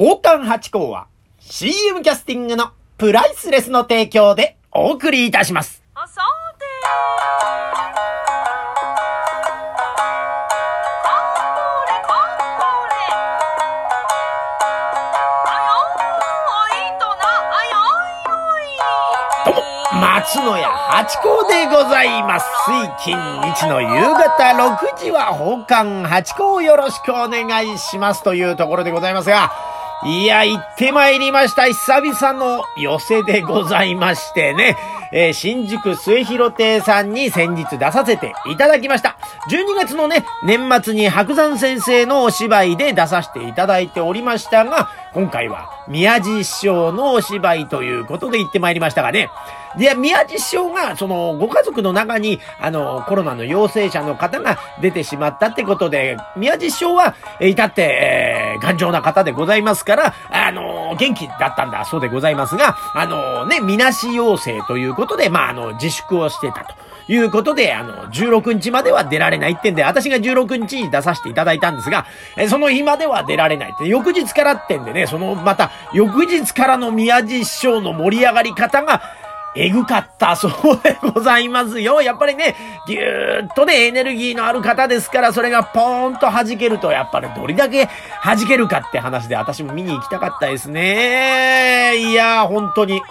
宝冠八甲は CM キャスティングのプライスレスの提供でお送りいたします。あさてこれこれあよーいとなあよどうも、松野屋八甲でございます。水金日の夕方6時は宝冠八甲よろしくお願いしますというところでございますが、いや、行ってまいりました。久々の寄せでございましてね、えー新宿末広亭さんに先日出させていただきました。12月のね、年末に白山先生のお芝居で出させていただいておりましたが、今回は宮地師匠のお芝居ということで行ってまいりましたがね。で、宮地師匠が、その、ご家族の中に、あの、コロナの陽性者の方が出てしまったってことで、宮地師匠は、え至って、えー頑丈な方でございますから、あの、元気だったんだそうでございますが、あのね、みなし陽性ということで、まあ、あの、自粛をしてたと。いうことで、あの、16日までは出られないってんで、私が16日に出させていただいたんですが、えその日までは出られないって、翌日からってんでね、その、また、翌日からの宮地師匠の盛り上がり方が、えぐかった、そうでございますよ。やっぱりね、ぎゅーっとね、エネルギーのある方ですから、それがポーンと弾けると、やっぱりどれだけ弾けるかって話で、私も見に行きたかったですね。いやー、本当に。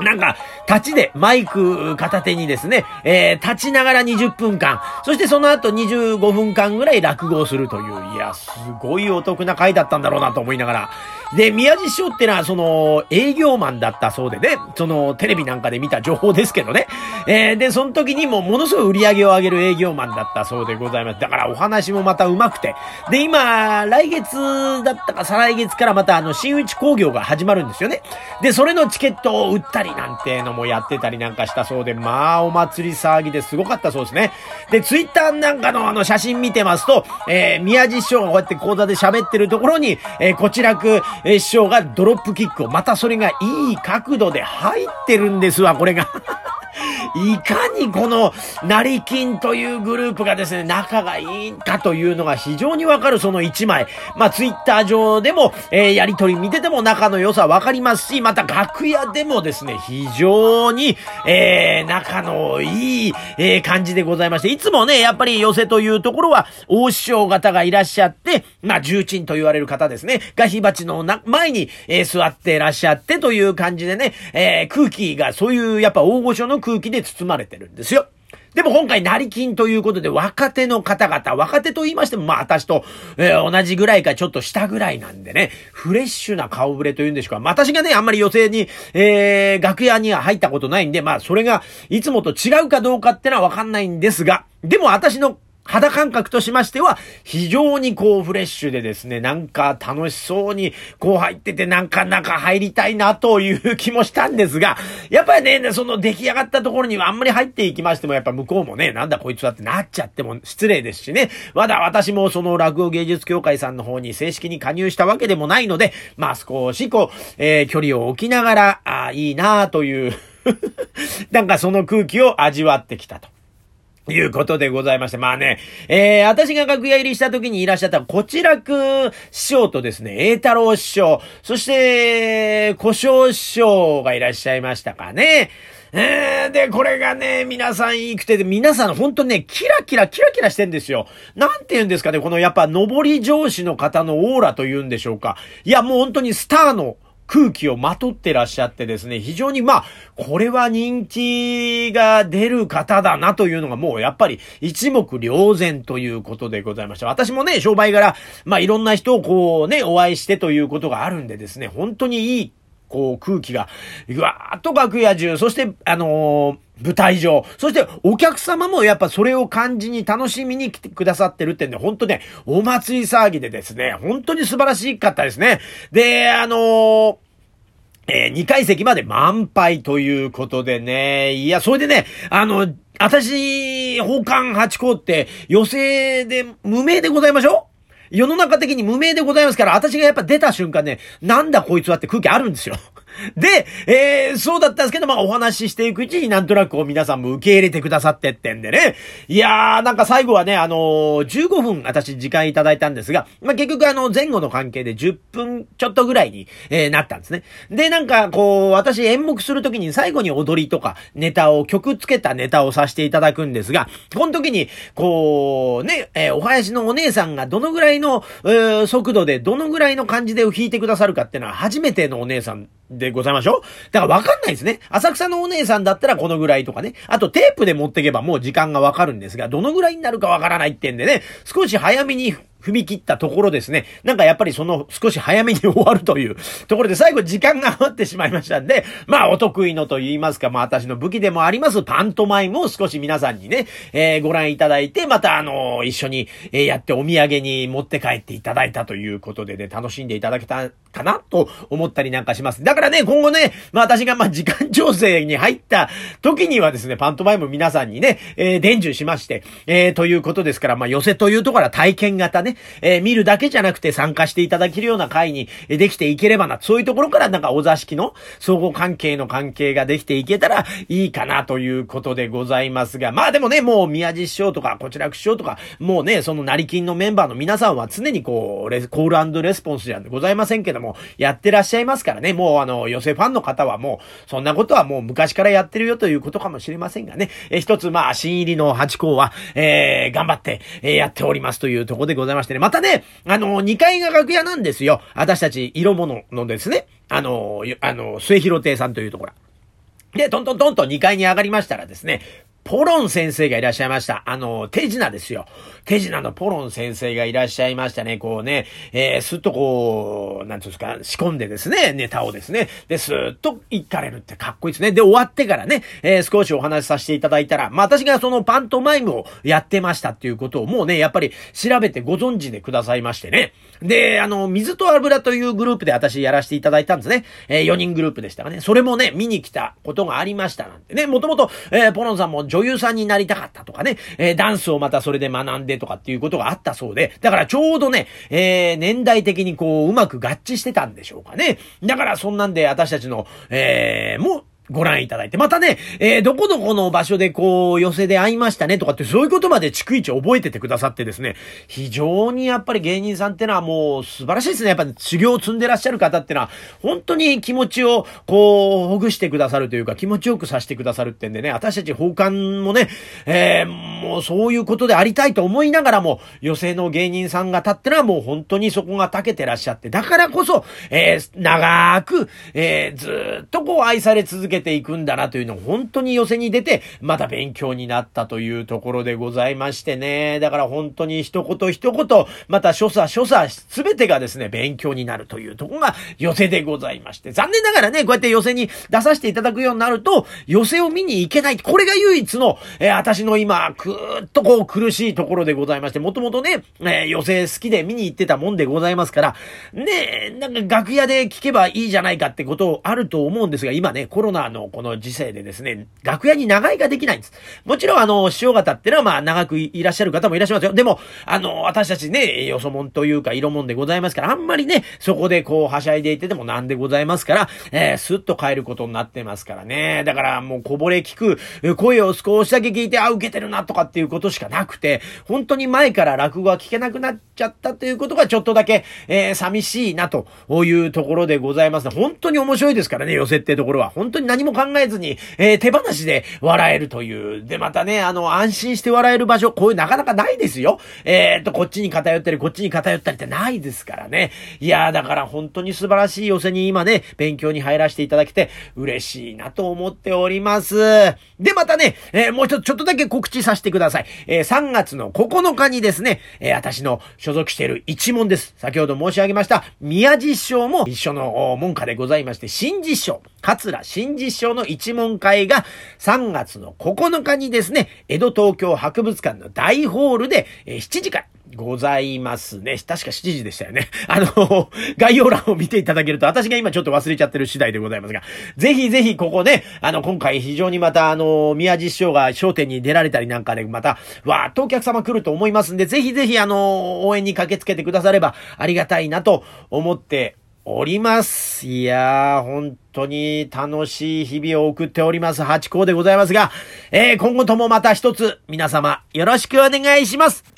なんか、立ちでマイク片手にですね、えー、立ちながら20分間、そしてその後25分間ぐらい落語をするという、いや、すごいお得な回だったんだろうなと思いながら。で、宮地師匠ってのは、その、営業マンだったそうでね、その、テレビなんかで見た情報ですけどね。えー、で、その時にもものすごい売り上げを上げる営業マンだったそうでございます。だからお話もまた上手くて。で、今、来月だったか再来月からまたあの、新内工業が始まるんですよね。で、それのチケットを売ったりなんてのもやってたりなんかしたそうで、まあ、お祭り騒ぎですごかったそうですね。で、ツイッターなんかのあの写真見てますと、えー、宮地師匠がこうやって講座で喋ってるところに、えー、こちらく、え師匠がドロップキックを、またそれがいい角度で入ってるんですわ、これが。いかにこの、成金というグループがですね、仲がいいかというのが非常にわかるその一枚。まあ、ツイッター上でも、えーやりとり見てても仲の良さわかりますし、また楽屋でもですね、非常に、えー仲のいい、えー感じでございまして、いつもね、やっぱり寄せというところは、大師匠方がいらっしゃって、まあ、重鎮と言われる方ですね、が火鉢のな前に、えー座ってらっしゃってという感じでね、えー空気がそういう、やっぱ大御所の空気で包まれてるんですよ。でも今回、成金ということで、若手の方々、若手と言いましても、まあ私と、えー同じぐらいかちょっと下ぐらいなんでね、フレッシュな顔ぶれというんでしょうか。まあ私がね、あんまり予定に、えー、楽屋には入ったことないんで、まあそれが、いつもと違うかどうかってのはわかんないんですが、でも私の肌感覚としましては、非常にこうフレッシュでですね、なんか楽しそうにこう入ってて、なんか中入りたいなという気もしたんですが、やっぱりね、その出来上がったところにはあんまり入っていきましても、やっぱ向こうもね、なんだこいつはってなっちゃっても失礼ですしね、まだ私もその落語芸術協会さんの方に正式に加入したわけでもないので、まあ少しこう、えー距離を置きながら、あーいいなという、なんかその空気を味わってきたと。いうことでございまして、まあね、えー、私が楽屋入りした時にいらっしゃった、こちらく師匠とですね、栄太郎師匠、そして、小正師匠がいらっしゃいましたかね。えー、で、これがね、皆さんいいくて、皆さん本当ね、キラキラ、キラキラしてんですよ。なんて言うんですかね、このやっぱ、上り上司の方のオーラというんでしょうか。いや、もう本当にスターの、空気をまとってらっしゃってですね、非常にまあ、これは人気が出る方だなというのがもうやっぱり一目瞭然ということでございました。私もね、商売柄、まあいろんな人をこうね、お会いしてということがあるんでですね、本当にいいこう空気が、ぐわーっと楽屋中、そして、あのー舞台上、そしてお客様もやっぱそれを感じに楽しみに来てくださってるってんで、本当ね、お祭り騒ぎでですね、本当に素晴らしかったですね。で、あのーえー、2階席まで満杯ということでね。いや、それでね、あの、私、宝冠八甲って、予選で無名でございましょ？世の中的に無名でございますから、私がやっぱ出た瞬間ね、なんだこいつはって空気あるんですよ。で、えー、そうだったんですけど、まあお話ししていくうちになんとなくこう皆さんも受け入れてくださってってんでね。いやー、なんか最後はね、あのー、15分私時間いただいたんですが、まあ結局あの前後の関係で10分ちょっとぐらいに、えー、なったんですね。で、なんかこう、私演目するときに最後に踊りとかネタを、曲つけたネタをさせていただくんですが、この時に、こう、ね、えー、お囃子のお姉さんがどのぐらいの、えー、速度でどのぐらいの感じで弾いてくださるかっていうのは初めてのお姉さんででございましょうだからわかんないですね。浅草のお姉さんだったらこのぐらいとかね。あとテープで持ってけばもう時間がわかるんですが、どのぐらいになるかわからないってんでね、少し早めに踏み切ったところですね。なんかやっぱりその少し早めに終わるというところで最後時間が余ってしまいましたんで、まあお得意のと言いますか、まあ私の武器でもありますパントマイムを少し皆さんにね、えー、ご覧いただいて、またあのー、一緒に、え、やってお土産に持って帰っていただいたということでね、楽しんでいただけたかなと思ったりなんかします。だからね、今後ね、まあ私がまあ時間調整に入った時にはですね、パントマイム皆さんにね、えー、伝授しまして、え、ということですから、まあ寄せというところは体験型ね、えー、見るだけじゃなくて参加していただけるような会にできていければな、そういうところからなんかお座敷の相互関係の関係ができていけたらいいかなということでございますが、まあでもね、もう宮地師匠とか、こちらく師匠とか、もうね、その成金のメンバーの皆さんは常にこう、レコールレスポンスじゃございませんけども、やってらっしゃいますからね、もうあの、寄せファンの方はもう、そんなことはもう昔からやってるよということかもしれませんがね、え一つまあ、新入りの八校は、えー、頑張って、えー、やっておりますというところでございまししてね、またね、あの、2階が楽屋なんですよ。私たち、色物のですね、あの、あの、末広亭さんというところ。で、トントントンと2階に上がりましたらですね、ポロン先生がいらっしゃいました。あの、手品ですよ。手品のポロン先生がいらっしゃいましたね。こうね、えー、すっとこう、なんていうんですか、仕込んでですね、ネタをですね。で、すっと行かれるってかっこいいですね。で、終わってからね、えー、少しお話しさせていただいたら、まあ、私がそのパントマイムをやってましたっていうことをもうね、やっぱり調べてご存知でくださいましてね。で、あの、水と油というグループで私やらせていただいたんですね。えー、4人グループでしたかね。それもね、見に来たことがありましたなんてね。もともと、えー、ポロンさんも女優さんになりたかったとかね、えー、ダンスをまたそれで学んでとかっていうことがあったそうで、だからちょうどね、えー、年代的にこう、うまく合致してたんでしょうかね。だからそんなんで私たちの、えー、もう、ご覧いただいて。またね、えー、どこどこの場所でこう、寄せで会いましたねとかってそういうことまで逐一覚えててくださってですね、非常にやっぱり芸人さんってのはもう素晴らしいですね。やっぱり修行を積んでらっしゃる方ってのは、本当に気持ちをこう、ほぐしてくださるというか、気持ちよくさせてくださるってんでね、私たち奉還もね、えー、もうそういうことでありたいと思いながらも、寄せの芸人さん方ってのはもう本当にそこが長けてらっしゃって、だからこそ、えー、長く、えー、ずっとこう愛され続けけていくんだなというのを本当に寄せに出て、また勉強になったというところでございましてね。だから本当に一言一言、また所作所作すべてがですね、勉強になるというところが寄せでございまして。残念ながらね、こうやって寄せに出させていただくようになると、寄せを見に行けない。これが唯一の、えー、私の今、くーっとこう苦しいところでございまして、もともとね、えー、寄せ好きで見に行ってたもんでございますから、ねなんか楽屋で聞けばいいじゃないかってことあると思うんですが、今ね、コロナあの、この時世でですね、楽屋に長居ができないんです。もちろんあの、師匠方ってのはまあ長くいらっしゃる方もいらっしゃいますよ。でも、あの、私たちね、よそもんというか色もんでございますから、あんまりね、そこでこう、はしゃいでいてでもなんでございますから、えー、スッと帰ることになってますからね。だからもうこぼれ聞く、声を少しだけ聞いて、あ、受けてるなとかっていうことしかなくて、本当に前から落語が聞けなくなっちゃったということがちょっとだけ、えー、寂しいなというところでございます。本当に面白いですからね、寄せってところは。本当に何も考えずに、えー、手放しで笑えるという。で、またね、あの、安心して笑える場所、こういうなかなかないですよ。えー、っと、こっちに偏ったり、こっちに偏ったりってないですからね。いやー、だから本当に素晴らしい寄せに今ね、勉強に入らせていただけて、嬉しいなと思っております。で、またね、えー、もう一つ、ちょっとだけ告知させてください。えー、3月の9日にですね、えー、私の所属している一門です。先ほど申し上げました、宮地師匠も一緒の門下でございまして、新実匠、桂新実匠の一門会が3月の9日にですね、江戸東京博物館の大ホールで、え7時からございますね。確か7時でしたよね。あの、概要欄を見ていただけると、私が今ちょっと忘れちゃってる次第でございますが、ぜひぜひここね、あの、今回非常にまた、あの、宮地師匠が商店に出られたりなんかで、また、わーっとお客様来ると思いますんで、ぜひぜひ、あの、応援に駆けつけてくださればありがたいなと思っております。いやー、本当に楽しい日々を送っております、ハチ公でございますが、えー、今後ともまた一つ、皆様、よろしくお願いします。